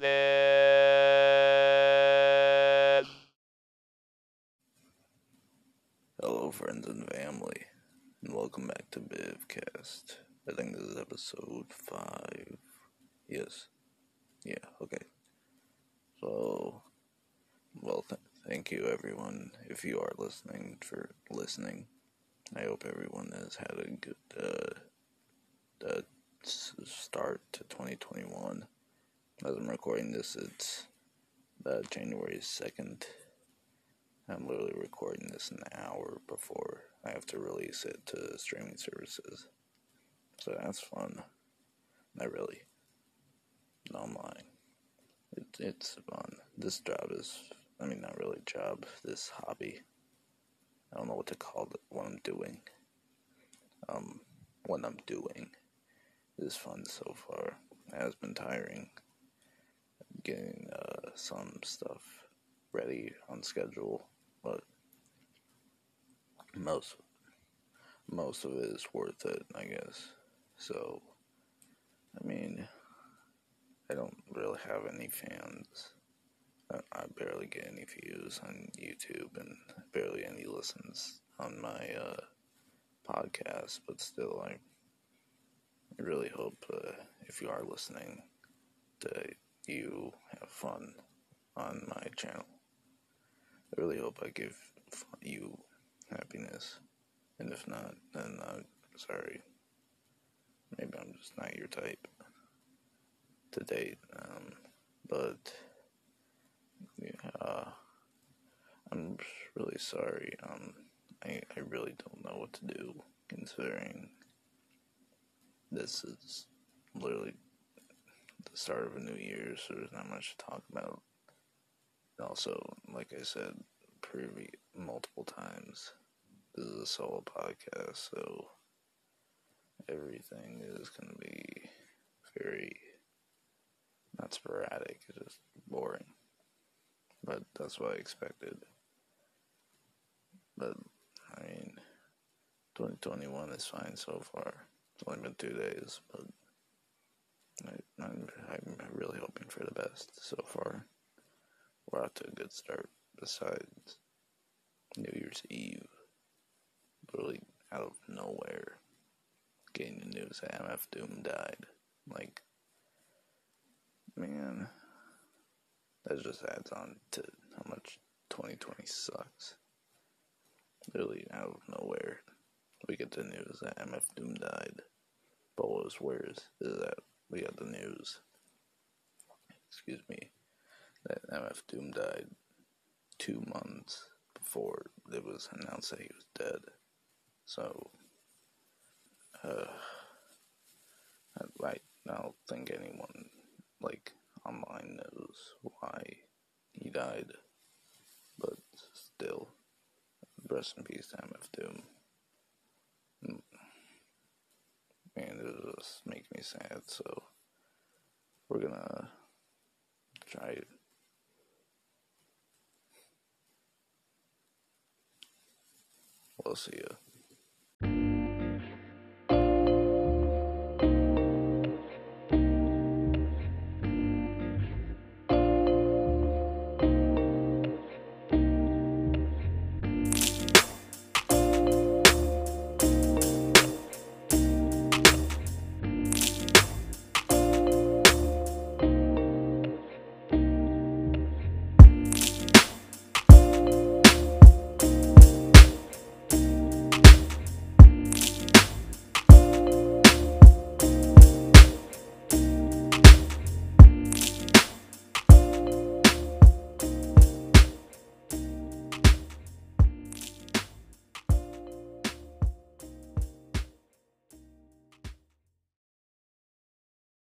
Hello, friends and family, and welcome back to Bivcast. I think this is episode five. Yes. Yeah, okay. So, well, th- thank you, everyone, if you are listening, for listening. I hope everyone has had a good uh, uh, start to 2021. As I'm recording this, it's uh, January 2nd. I'm literally recording this an hour before I have to release it to streaming services. So that's fun. Not really. No, I'm lying. It, it's fun. This job is, I mean, not really a job, this hobby. I don't know what to call it, what I'm doing. Um, what I'm doing is fun so far. It has been tiring. Getting uh, some stuff ready on schedule, but most most of it is worth it, I guess. So, I mean, I don't really have any fans. I barely get any views on YouTube and barely any listens on my uh, podcast, but still, I really hope uh, if you are listening you have fun on my channel. I really hope I give you happiness, and if not, then I'm sorry. Maybe I'm just not your type to date, um, but uh, I'm really sorry. Um, I, I really don't know what to do considering this is literally the start of a new year, so there's not much to talk about. Also, like I said previous multiple times, this is a solo podcast, so everything is going to be very not sporadic, it's just boring but that's what I expected. But I mean, 2021 is fine so far. It's only been two days, but I'm, I'm really hoping for the best so far. We're off to a good start. Besides New Year's Eve, really out of nowhere, getting the news that MF Doom died. Like, man. That just adds on to how much 2020 sucks. Literally out of nowhere, we get the news that MF Doom died. But what's worse is that news, excuse me, that MF Doom died two months before it was announced that he was dead. So, uh, I, I don't think anyone, like, online knows why he died, but still, rest in peace, MF Doom. Man, it just makes me sad, so we're gonna try it. We'll see ya.